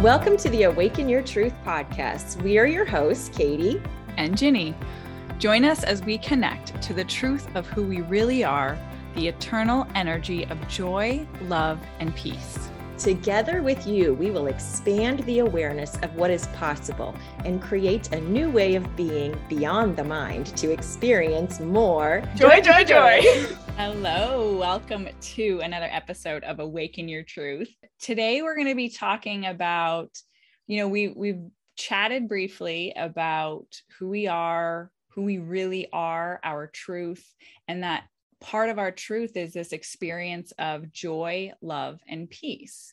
Welcome to the Awaken Your Truth podcast. We are your hosts, Katie and Ginny. Join us as we connect to the truth of who we really are, the eternal energy of joy, love, and peace. Together with you, we will expand the awareness of what is possible and create a new way of being beyond the mind to experience more joy, joy, joy. Hello, welcome to another episode of Awaken Your Truth. Today we're going to be talking about, you know, we we've chatted briefly about who we are, who we really are, our truth, and that part of our truth is this experience of joy, love, and peace.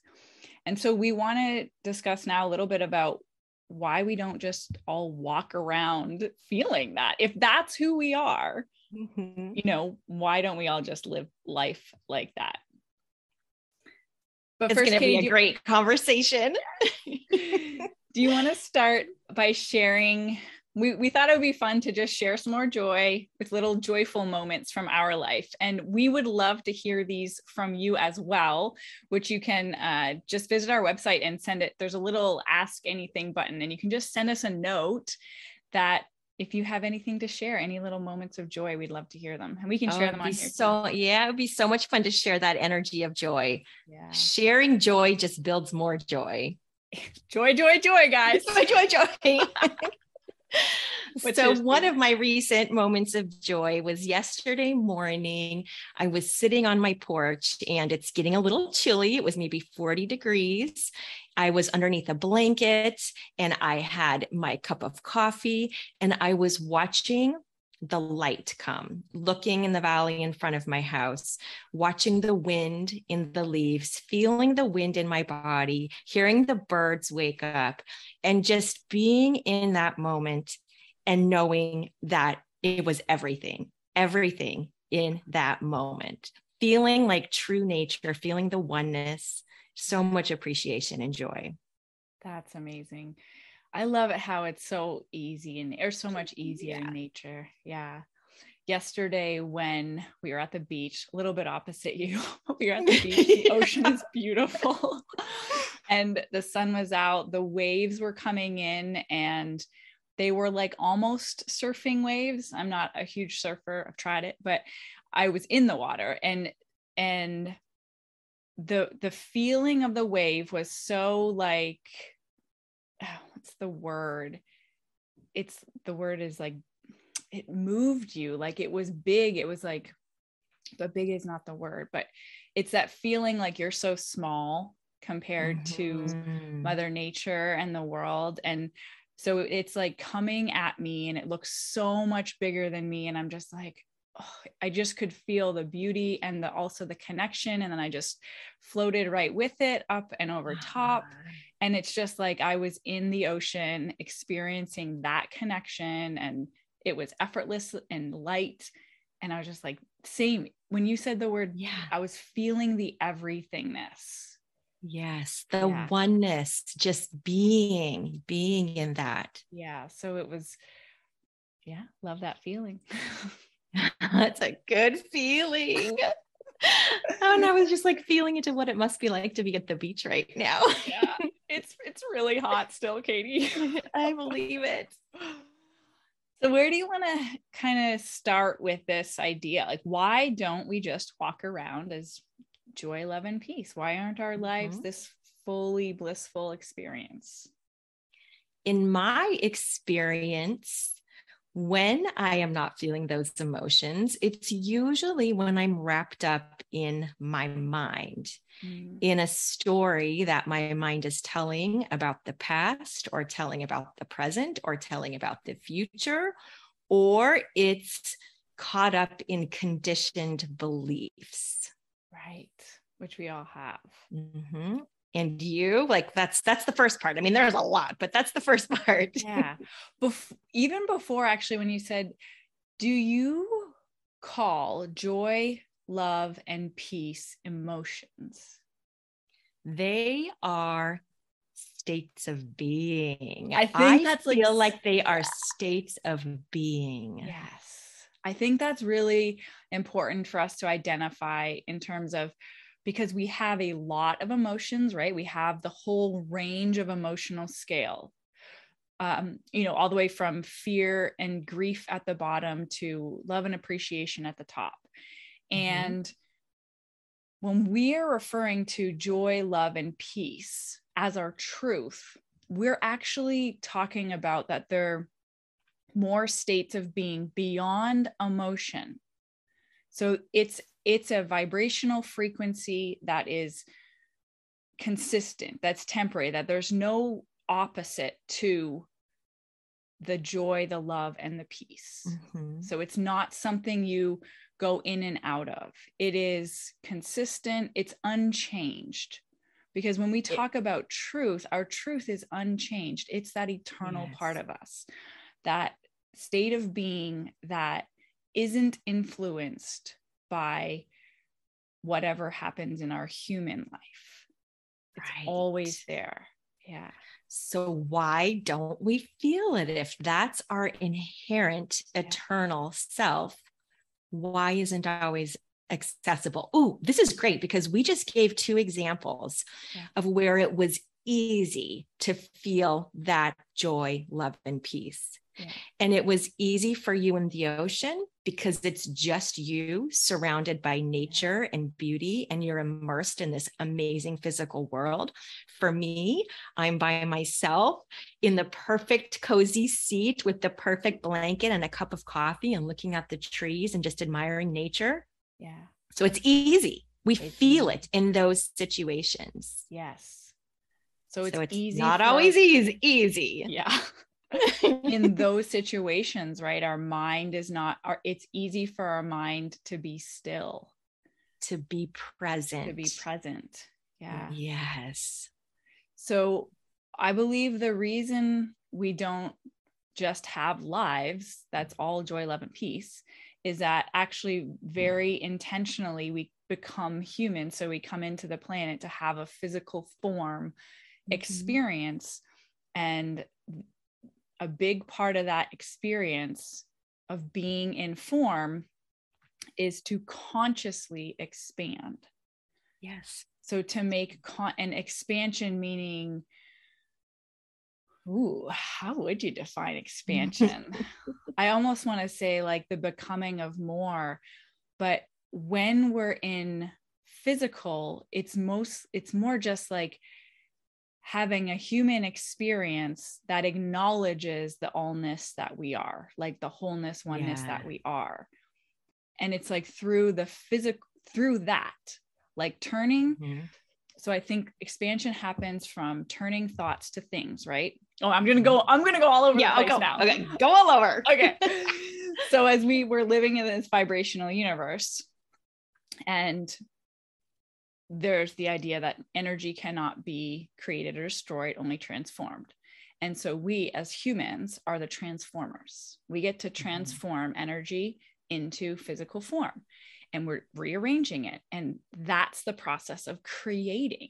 And so we want to discuss now a little bit about why we don't just all walk around feeling that. If that's who we are, mm-hmm. you know, why don't we all just live life like that? But it's going to be a great conversation. do you want to start by sharing we, we thought it would be fun to just share some more joy with little joyful moments from our life. And we would love to hear these from you as well, which you can uh, just visit our website and send it. There's a little ask anything button, and you can just send us a note that if you have anything to share, any little moments of joy, we'd love to hear them. And we can share oh, them on here. So, too. yeah, it would be so much fun to share that energy of joy. Yeah. Sharing joy just builds more joy. joy, joy, joy, guys. joy, joy, joy. so one of my recent moments of joy was yesterday morning. I was sitting on my porch and it's getting a little chilly. It was maybe 40 degrees. I was underneath a blanket and i had my cup of coffee and i was watching the light come, looking in the valley in front of my house, watching the wind in the leaves, feeling the wind in my body, hearing the birds wake up, and just being in that moment and knowing that it was everything, everything in that moment, feeling like true nature, feeling the oneness, so much appreciation and joy. That's amazing. I love it how it's so easy and or so much easier yeah. in nature. Yeah. Yesterday when we were at the beach, a little bit opposite you, we were at the beach. The ocean is beautiful. and the sun was out, the waves were coming in and they were like almost surfing waves. I'm not a huge surfer. I've tried it, but I was in the water and and the the feeling of the wave was so like what's the word? It's the word is like it moved you like it was big. It was like, but big is not the word, but it's that feeling like you're so small compared mm-hmm. to Mother Nature and the world. And so it's like coming at me and it looks so much bigger than me. And I'm just like, oh, I just could feel the beauty and the also the connection. And then I just floated right with it up and over top. And it's just like I was in the ocean experiencing that connection and it was effortless and light. And I was just like, same. When you said the word, yeah, I was feeling the everythingness. Yes, the yeah. oneness, just being, being in that. Yeah. So it was, yeah, love that feeling. That's a good feeling. and I was just like feeling into what it must be like to be at the beach right now. yeah, it's it's really hot still, Katie. I believe it. So, where do you want to kind of start with this idea? Like, why don't we just walk around as joy, love, and peace? Why aren't our lives mm-hmm. this fully blissful experience? In my experience, when I am not feeling those emotions, it's usually when I'm wrapped up in my mind, mm. in a story that my mind is telling about the past, or telling about the present, or telling about the future, or it's caught up in conditioned beliefs. Right. Which we all have. Mm-hmm and you like that's that's the first part. I mean there's a lot but that's the first part. Yeah. Bef- even before actually when you said do you call joy love and peace emotions? They are states of being. I think I that's feel like, like they are states of being. Yes. I think that's really important for us to identify in terms of because we have a lot of emotions, right? We have the whole range of emotional scale. Um, you know, all the way from fear and grief at the bottom to love and appreciation at the top. Mm-hmm. And when we are referring to joy, love, and peace as our truth, we're actually talking about that they're more states of being beyond emotion. So it's it's a vibrational frequency that is consistent, that's temporary, that there's no opposite to the joy, the love, and the peace. Mm-hmm. So it's not something you go in and out of. It is consistent, it's unchanged. Because when we talk it, about truth, our truth is unchanged. It's that eternal yes. part of us, that state of being that isn't influenced by whatever happens in our human life. It's right. always there. Yeah. So, why don't we feel it? If that's our inherent yeah. eternal self, why isn't it always accessible? Oh, this is great because we just gave two examples yeah. of where it was easy to feel that joy, love, and peace. And it was easy for you in the ocean because it's just you surrounded by nature and beauty, and you're immersed in this amazing physical world. For me, I'm by myself in the perfect cozy seat with the perfect blanket and a cup of coffee and looking at the trees and just admiring nature. Yeah. So it's easy. We it's feel easy. it in those situations. Yes. So it's, so it's easy. Not always easy. Easy. Yeah. in those situations right our mind is not our it's easy for our mind to be still. To be present to be present yeah. Yes. So i believe the reason we don't just have lives that's all joy love and peace is that actually very intentionally we become human. So we come into the planet to have a physical form mm-hmm. experience and a big part of that experience of being in form is to consciously expand. Yes. So to make con- an expansion meaning, ooh, how would you define expansion? I almost want to say like the becoming of more, but when we're in physical, it's most, it's more just like having a human experience that acknowledges the allness that we are, like the wholeness, oneness yeah. that we are. And it's like through the physical, through that, like turning. Mm-hmm. So I think expansion happens from turning thoughts to things, right? Oh, I'm gonna go. I'm gonna go all over yeah, the place go, now. Okay, go all over. okay. so as we were living in this vibrational universe, and there's the idea that energy cannot be created or destroyed, only transformed. And so we as humans are the transformers. We get to mm-hmm. transform energy into physical form and we're rearranging it. And that's the process of creating.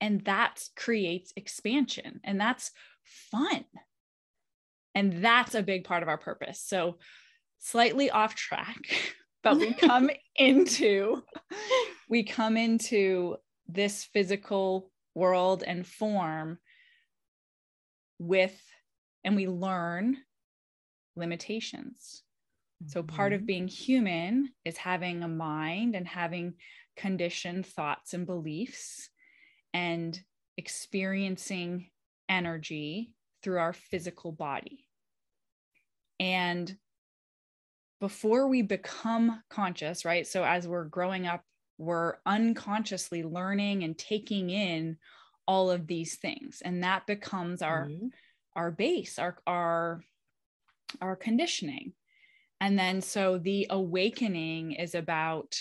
And that creates expansion. And that's fun. And that's a big part of our purpose. So, slightly off track, but we come into we come into this physical world and form with and we learn limitations so part of mm-hmm. being human is having a mind and having conditioned thoughts and beliefs and experiencing energy through our physical body and before we become conscious, right? So as we're growing up, we're unconsciously learning and taking in all of these things. And that becomes our mm-hmm. our base, our our our conditioning. And then so the awakening is about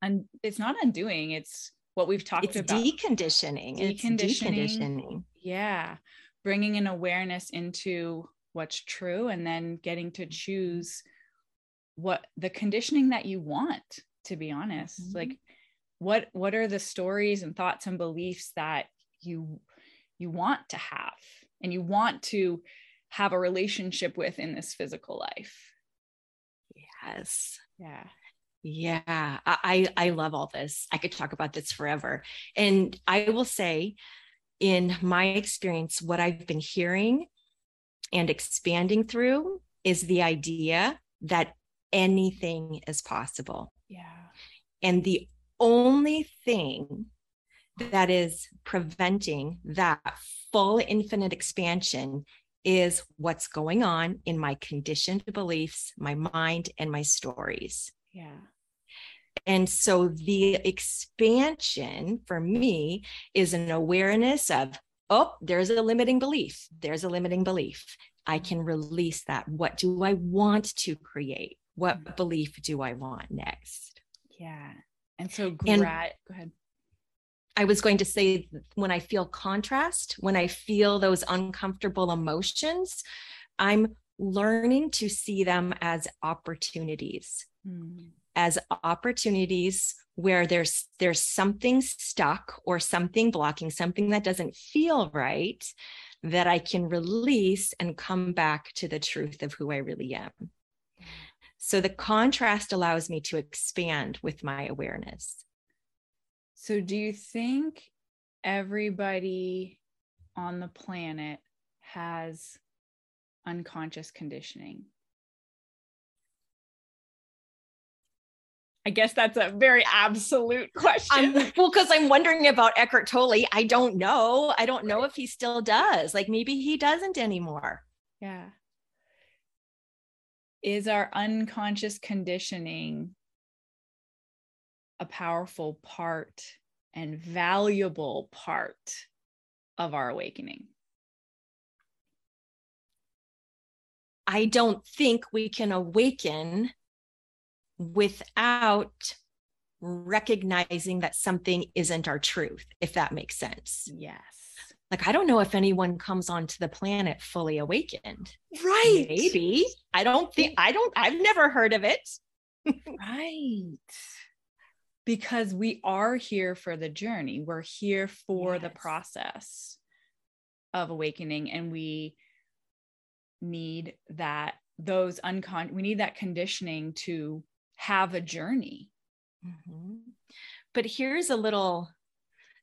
and it's not undoing, it's what we've talked it's about. Deconditioning. Deconditioning. It's deconditioning. Yeah. Bringing an awareness into what's true and then getting to choose what the conditioning that you want to be honest mm-hmm. like what what are the stories and thoughts and beliefs that you you want to have and you want to have a relationship with in this physical life yes yeah Yeah, I I love all this. I could talk about this forever. And I will say in my experience what I've been hearing and expanding through is the idea that anything is possible. Yeah. And the only thing that is preventing that full infinite expansion is what's going on in my conditioned beliefs, my mind, and my stories. Yeah. And so the expansion for me is an awareness of, oh, there's a limiting belief. There's a limiting belief. I mm-hmm. can release that. What do I want to create? What mm. belief do I want next? Yeah. And so, grat- and, go ahead. I was going to say when I feel contrast, when I feel those uncomfortable emotions, I'm learning to see them as opportunities. Mm. As opportunities where there's there's something stuck or something blocking something that doesn't feel right that I can release and come back to the truth of who I really am. So the contrast allows me to expand with my awareness. So, do you think everybody on the planet has unconscious conditioning? I guess that's a very absolute question. well, because I'm wondering about Eckhart Tolle. I don't know. I don't know if he still does. Like maybe he doesn't anymore. Yeah. Is our unconscious conditioning a powerful part and valuable part of our awakening. I don't think we can awaken without recognizing that something isn't our truth, if that makes sense. Yes. Like, I don't know if anyone comes onto the planet fully awakened. Right. Maybe. I don't think, I don't, I've never heard of it. right because we are here for the journey. We're here for yes. the process of awakening and we need that those uncon we need that conditioning to have a journey. Mm-hmm. But here's a little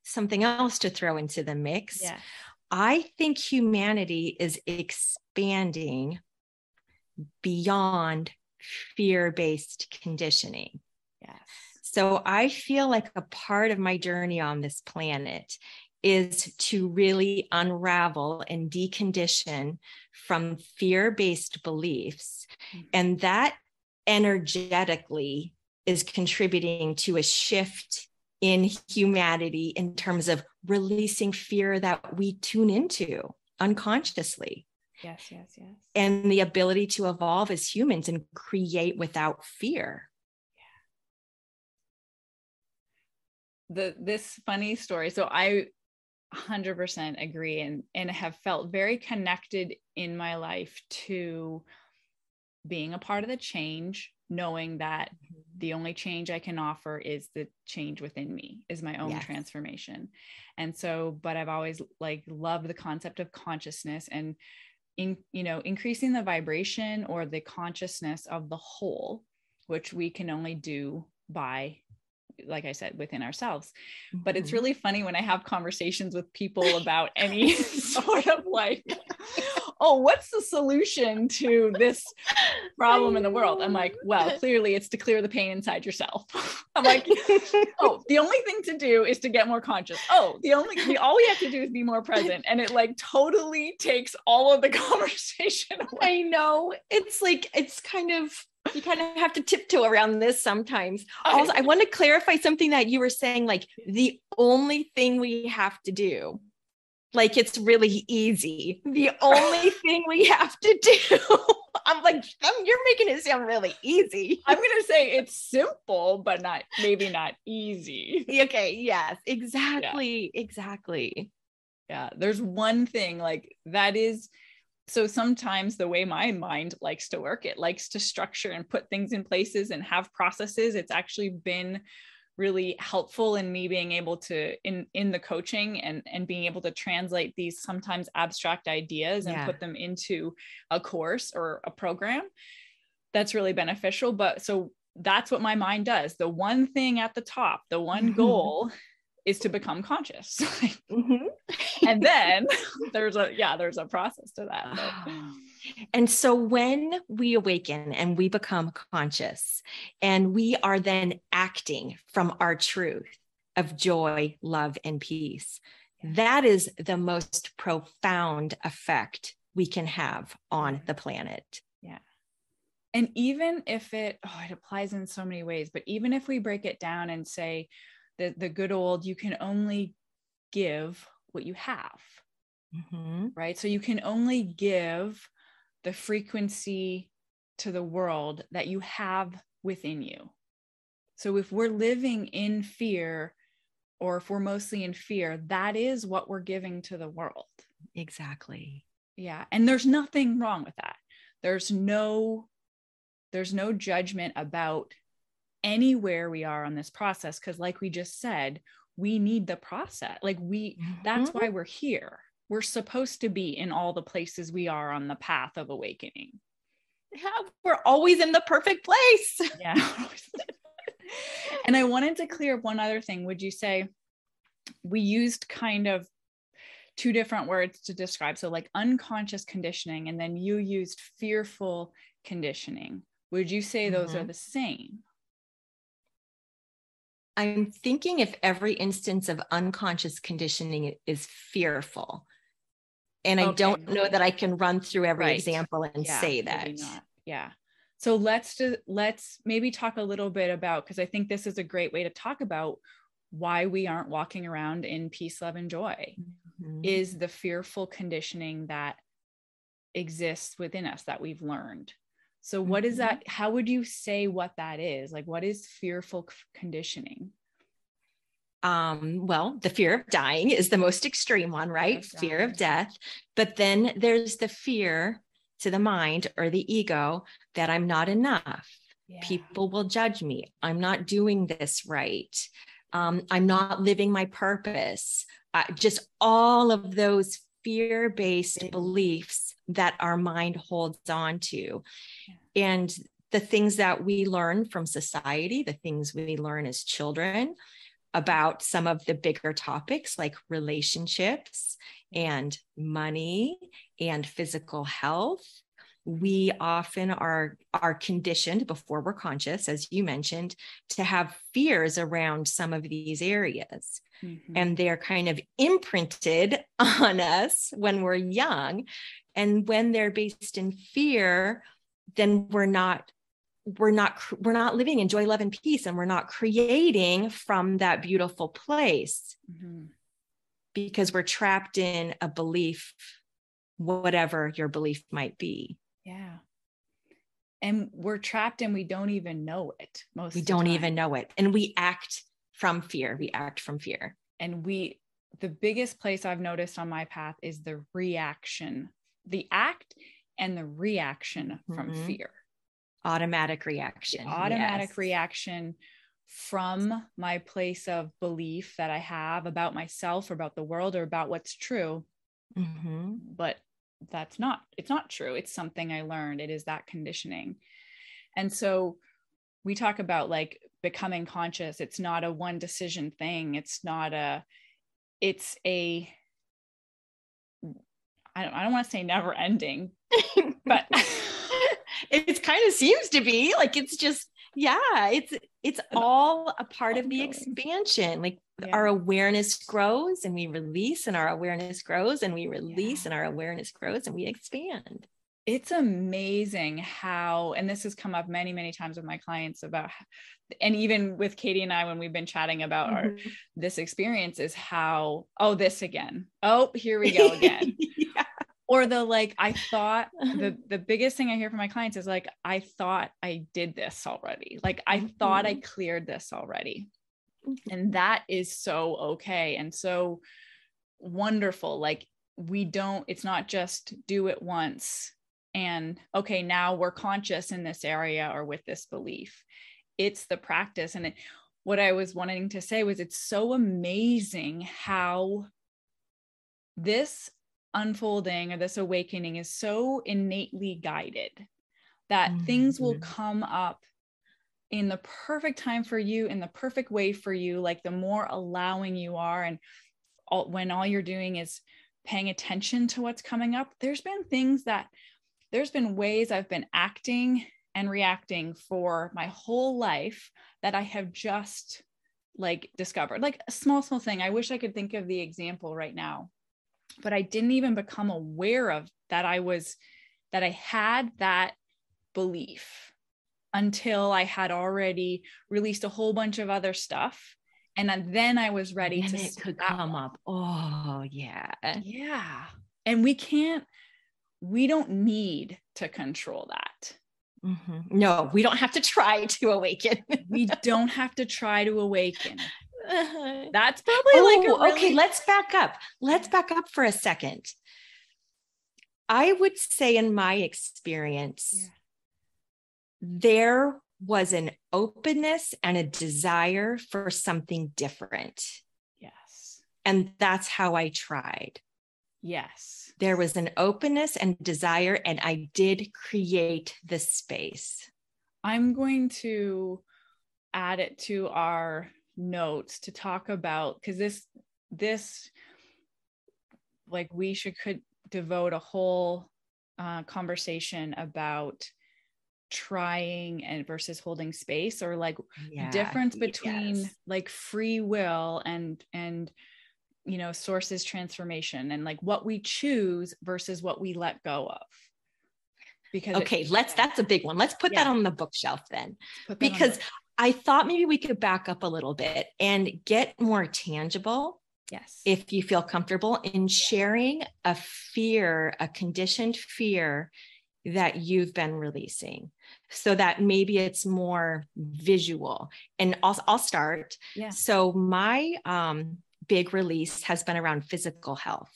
something else to throw into the mix. Yeah. I think humanity is expanding beyond fear based conditioning. Yes. So I feel like a part of my journey on this planet is to really unravel and decondition from fear based beliefs. Mm-hmm. And that energetically is contributing to a shift in humanity in terms of releasing fear that we tune into unconsciously. Yes, yes, yes. And the ability to evolve as humans and create without fear. the this funny story. So I 100% agree and and have felt very connected in my life to being a part of the change knowing that mm-hmm. the only change i can offer is the change within me is my own yes. transformation and so but i've always like loved the concept of consciousness and in you know increasing the vibration or the consciousness of the whole which we can only do by like I said, within ourselves. Mm-hmm. But it's mm-hmm. really funny when I have conversations with people about any sort of like, oh, what's the solution to this problem in the world? I'm like, well, clearly it's to clear the pain inside yourself. I'm like, oh, the only thing to do is to get more conscious. Oh, the only the, all we have to do is be more present. And it like totally takes all of the conversation. Away. I know. It's like it's kind of you kind of have to tiptoe around this sometimes. Also, I want to clarify something that you were saying like the only thing we have to do like it's really easy. The only thing we have to do. I'm like, you're making it sound really easy. I'm gonna say it's simple, but not maybe not easy. Okay. Yes. Exactly. Yeah. Exactly. Yeah. There's one thing like that is so sometimes the way my mind likes to work it likes to structure and put things in places and have processes it's actually been really helpful in me being able to in in the coaching and and being able to translate these sometimes abstract ideas and yeah. put them into a course or a program that's really beneficial but so that's what my mind does. The one thing at the top, the one mm-hmm. goal is to become conscious. mm-hmm. and then there's a yeah, there's a process to that. And so when we awaken and we become conscious and we are then acting from our truth of joy, love, and peace, that is the most profound effect we can have on the planet. Yeah. And even if it, oh, it applies in so many ways, but even if we break it down and say the, the good old, you can only give what you have, mm-hmm. right? So you can only give the frequency to the world that you have within you. So if we're living in fear, or if we're mostly in fear, that is what we're giving to the world. Exactly. Yeah. And there's nothing wrong with that. There's no there's no judgment about anywhere we are on this process because like we just said, we need the process. Like we mm-hmm. that's why we're here. We're supposed to be in all the places we are on the path of awakening. Yeah, we're always in the perfect place. Yeah. and I wanted to clear up one other thing. Would you say we used kind of two different words to describe? So, like unconscious conditioning, and then you used fearful conditioning. Would you say those mm-hmm. are the same? I'm thinking if every instance of unconscious conditioning is fearful. And I don't know that I can run through every right. example and yeah, say that. Yeah so let's just let's maybe talk a little bit about because i think this is a great way to talk about why we aren't walking around in peace love and joy mm-hmm. is the fearful conditioning that exists within us that we've learned so what is mm-hmm. that how would you say what that is like what is fearful conditioning um, well, the fear of dying is the most extreme one, right? Fear of death. But then there's the fear to the mind or the ego that I'm not enough. Yeah. People will judge me. I'm not doing this right. Um, I'm not living my purpose. Uh, just all of those fear based beliefs that our mind holds on to. Yeah. And the things that we learn from society, the things we learn as children about some of the bigger topics like relationships and money and physical health. We often are are conditioned before we're conscious as you mentioned to have fears around some of these areas. Mm-hmm. and they're kind of imprinted on us when we're young. And when they're based in fear then we're not we're not we're not living in joy love and peace and we're not creating from that beautiful place mm-hmm. because we're trapped in a belief whatever your belief might be yeah. And we're trapped and we don't even know it. Most we don't even know it. And we act from fear. We act from fear. And we, the biggest place I've noticed on my path is the reaction, the act and the reaction from mm-hmm. fear. Automatic reaction. Automatic yes. reaction from my place of belief that I have about myself or about the world or about what's true. Mm-hmm. But that's not it's not true it's something i learned it is that conditioning and so we talk about like becoming conscious it's not a one decision thing it's not a it's a i don't, I don't want to say never ending but it kind of seems to be like it's just yeah it's it's all a part of the expansion like yeah. our awareness grows and we release and our awareness grows and we release yeah. and our awareness grows and we expand it's amazing how and this has come up many many times with my clients about and even with katie and i when we've been chatting about mm-hmm. our this experience is how oh this again oh here we go again or the like i thought the the biggest thing i hear from my clients is like i thought i did this already. Like i mm-hmm. thought i cleared this already. Mm-hmm. and that is so okay and so wonderful. Like we don't it's not just do it once and okay now we're conscious in this area or with this belief. It's the practice. And it, what i was wanting to say was it's so amazing how this unfolding or this awakening is so innately guided that mm-hmm. things will mm-hmm. come up in the perfect time for you in the perfect way for you like the more allowing you are and all, when all you're doing is paying attention to what's coming up there's been things that there's been ways i've been acting and reacting for my whole life that i have just like discovered like a small small thing i wish i could think of the example right now but i didn't even become aware of that i was that i had that belief until I had already released a whole bunch of other stuff. And then I was ready and to it could come up. Oh, yeah. Yeah. And we can't, we don't need to control that. Mm-hmm. No, we don't have to try to awaken. we don't have to try to awaken. That's probably oh, like really- okay. Let's back up. Let's back up for a second. I would say, in my experience, yeah there was an openness and a desire for something different. Yes. And that's how I tried. Yes. There was an openness and desire, and I did create the space. I'm going to add it to our notes to talk about because this, this, like, we should could devote a whole uh, conversation about trying and versus holding space or like yeah, difference between yes. like free will and and you know sources transformation and like what we choose versus what we let go of because okay let's that's a big one let's put yeah. that on the bookshelf then because i thought maybe we could back up a little bit and get more tangible yes. if you feel comfortable in sharing a fear a conditioned fear that you've been releasing so that maybe it's more visual. And I'll, I'll start. Yeah. so my um, big release has been around physical health.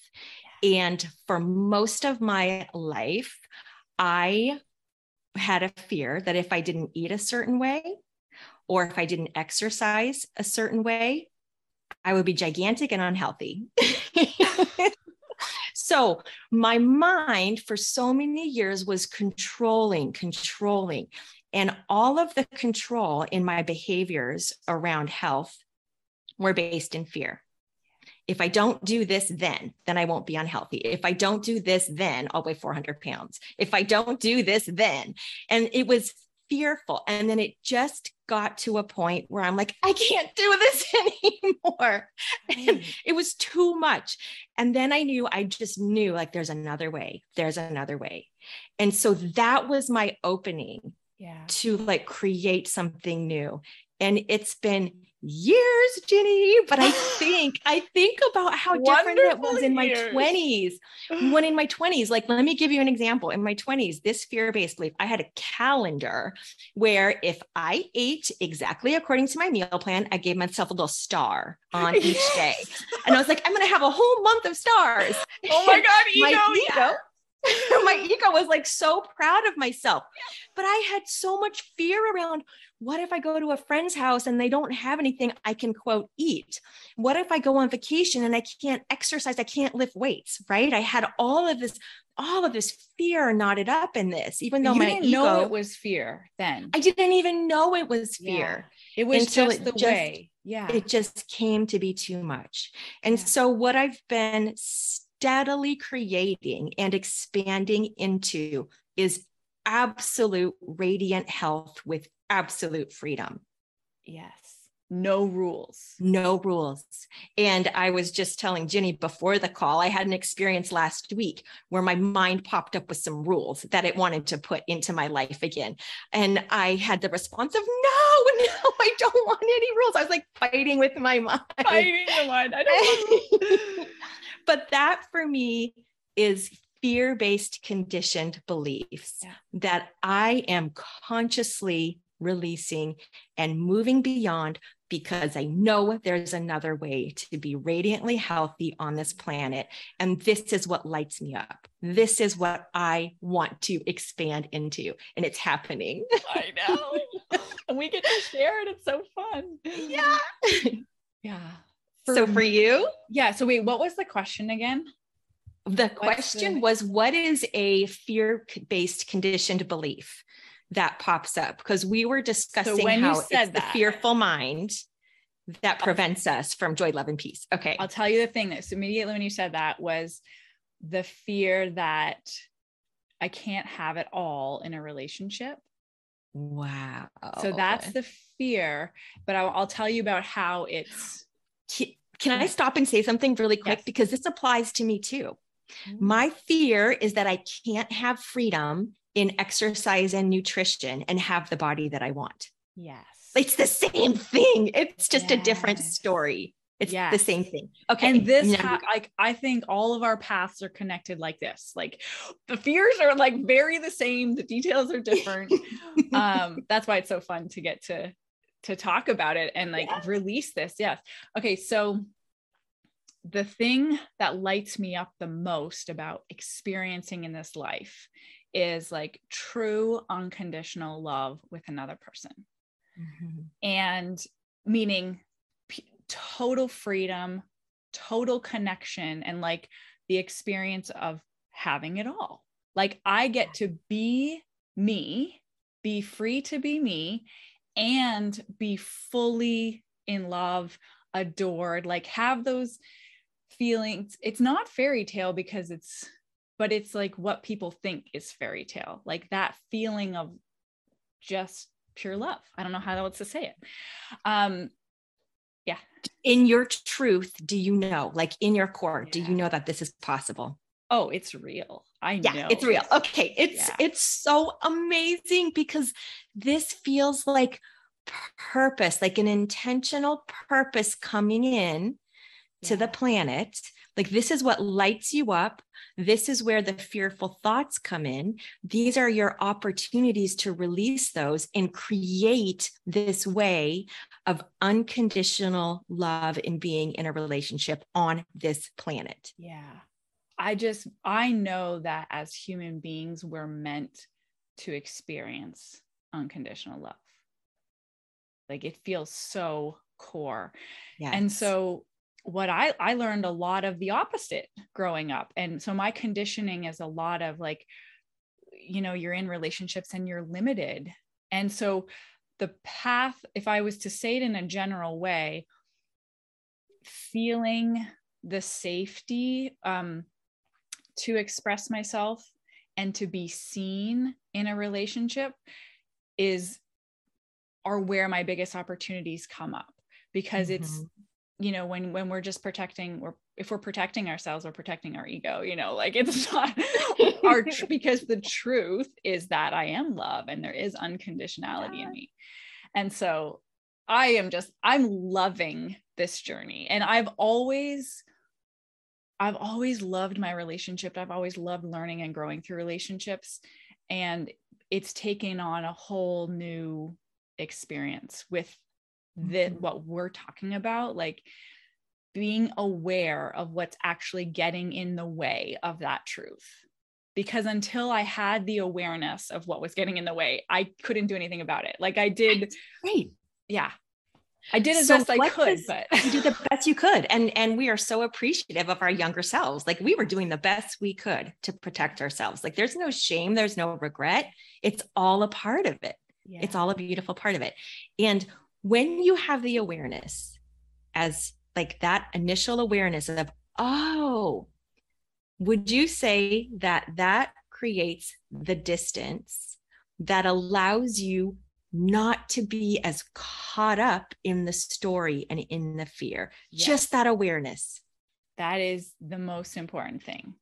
Yeah. and for most of my life i had a fear that if i didn't eat a certain way or if i didn't exercise a certain way i would be gigantic and unhealthy So my mind for so many years was controlling, controlling. And all of the control in my behaviors around health were based in fear. If I don't do this, then, then I won't be unhealthy. If I don't do this, then I'll weigh 400 pounds. If I don't do this, then. And it was fearful. And then it just got to a point where I'm like, I can't do this anymore. And it was too much. And then I knew, I just knew like there's another way, there's another way. And so that was my opening yeah. to like create something new. And it's been years, Ginny, but I think I think about how different it was in my 20s. When in my 20s, like let me give you an example. In my 20s, this fear-based belief, I had a calendar where if I ate exactly according to my meal plan, I gave myself a little star on each day. And I was like, I'm gonna have a whole month of stars. Oh my God, ego, my ego. Yeah. my ego was like so proud of myself. But I had so much fear around what if I go to a friend's house and they don't have anything I can quote eat? What if I go on vacation and I can't exercise? I can't lift weights, right? I had all of this, all of this fear knotted up in this, even though you my didn't ego, know it was fear then. I didn't even know it was fear. Yeah. It was just the just, way. Yeah. It just came to be too much. And yeah. so what I've been steadily creating and expanding into is absolute radiant health with absolute freedom. Yes. No rules. No rules. And I was just telling Ginny before the call, I had an experience last week where my mind popped up with some rules that it wanted to put into my life again. And I had the response of, no, no, I don't want any rules. I was like fighting with my mind. Fighting the mind. I don't but that for me is fear based conditioned beliefs yeah. that I am consciously releasing and moving beyond because I know there's another way to be radiantly healthy on this planet. And this is what lights me up. This is what I want to expand into. And it's happening. I know. and we get to share it. It's so fun. Yeah. Yeah. For so for you? Yeah. So wait, what was the question again? The question the- was what is a fear based conditioned belief that pops up because we were discussing so how it's that, the fearful mind that prevents us from joy, love, and peace. Okay. I'll tell you the thing that immediately when you said that was the fear that I can't have it all in a relationship. Wow. So that's the fear. But I'll, I'll tell you about how it's. Can, I stop and say something really quick? Yes. Because this applies to me too. Mm-hmm. My fear is that I can't have freedom in exercise and nutrition and have the body that I want. Yes. It's the same thing. It's just yes. a different story. It's yes. the same thing. Okay. And this, ha- like, I think all of our paths are connected like this. Like, the fears are like very the same. The details are different. um, that's why it's so fun to get to to talk about it and like yeah. release this. Yes. Okay. So the thing that lights me up the most about experiencing in this life is like true unconditional love with another person. Mm-hmm. And meaning total freedom, total connection, and like the experience of having it all. Like I get to be me, be free to be me, and be fully in love, adored, like have those feelings. It's not fairy tale because it's, but it's like what people think is fairy tale, like that feeling of just pure love. I don't know how else to say it. Um, yeah in your truth do you know like in your core yeah. do you know that this is possible oh it's real i yeah, know it's real okay it's yeah. it's so amazing because this feels like purpose like an intentional purpose coming in yeah. to the planet like this is what lights you up this is where the fearful thoughts come in. These are your opportunities to release those and create this way of unconditional love and being in a relationship on this planet. Yeah. I just, I know that as human beings, we're meant to experience unconditional love. Like it feels so core. Yes. And so what I I learned a lot of the opposite growing up. And so my conditioning is a lot of like you know, you're in relationships and you're limited. And so the path if I was to say it in a general way, feeling the safety um to express myself and to be seen in a relationship is are where my biggest opportunities come up because mm-hmm. it's you know when when we're just protecting we're if we're protecting ourselves we're protecting our ego you know like it's not our because the truth is that i am love and there is unconditionality yeah. in me. And so i am just i'm loving this journey. And i've always i've always loved my relationship. I've always loved learning and growing through relationships. And it's taken on a whole new experience with that mm-hmm. what we're talking about like being aware of what's actually getting in the way of that truth because until i had the awareness of what was getting in the way i couldn't do anything about it like i did right yeah I did as so best I could, but you did the best you could. And and we are so appreciative of our younger selves. Like we were doing the best we could to protect ourselves. Like there's no shame, there's no regret. It's all a part of it. Yeah. It's all a beautiful part of it. And when you have the awareness as like that initial awareness of oh would you say that that creates the distance that allows you not to be as caught up in the story and in the fear yes. just that awareness that is the most important thing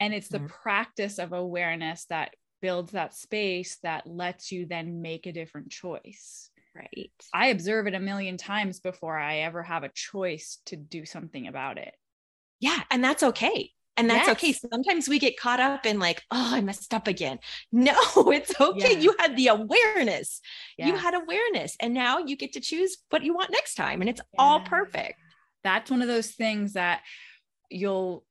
and it's the mm-hmm. practice of awareness that builds that space that lets you then make a different choice Right. I observe it a million times before I ever have a choice to do something about it. Yeah. And that's okay. And that's yes. okay. Sometimes we get caught up in like, oh, I messed up again. No, it's okay. Yeah. You had the awareness. Yeah. You had awareness. And now you get to choose what you want next time. And it's yeah. all perfect. That's one of those things that you'll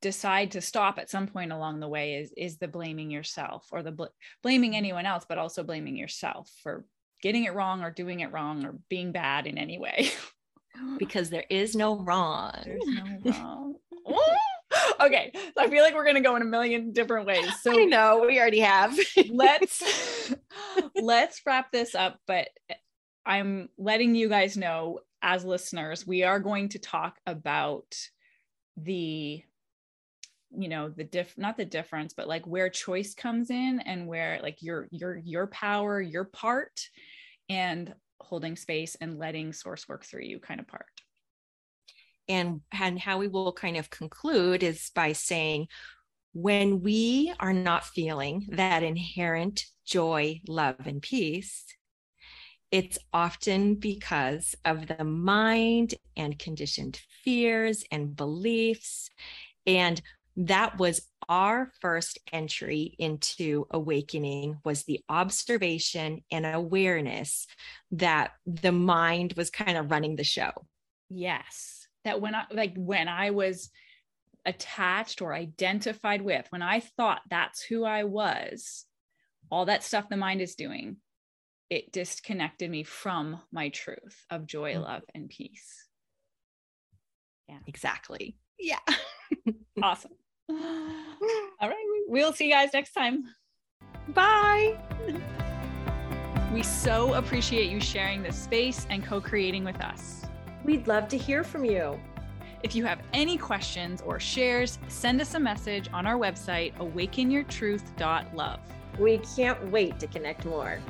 decide to stop at some point along the way is is the blaming yourself or the bl- blaming anyone else but also blaming yourself for getting it wrong or doing it wrong or being bad in any way. because there is no wrong. There's no wrong. okay, so I feel like we're gonna go in a million different ways. So I know we already have. let's let's wrap this up. But I'm letting you guys know as listeners, we are going to talk about the you know the diff not the difference but like where choice comes in and where like your your your power your part and holding space and letting source work through you kind of part. And and how we will kind of conclude is by saying when we are not feeling that inherent joy love and peace it's often because of the mind and conditioned fears and beliefs and that was our first entry into awakening was the observation and awareness that the mind was kind of running the show. Yes. That when i like when i was attached or identified with when i thought that's who i was all that stuff the mind is doing it disconnected me from my truth of joy mm-hmm. love and peace. Yeah. Exactly. Yeah. Awesome All right. We'll see you guys next time. Bye. We so appreciate you sharing this space and co creating with us. We'd love to hear from you. If you have any questions or shares, send us a message on our website, awakenyourtruth.love. We can't wait to connect more.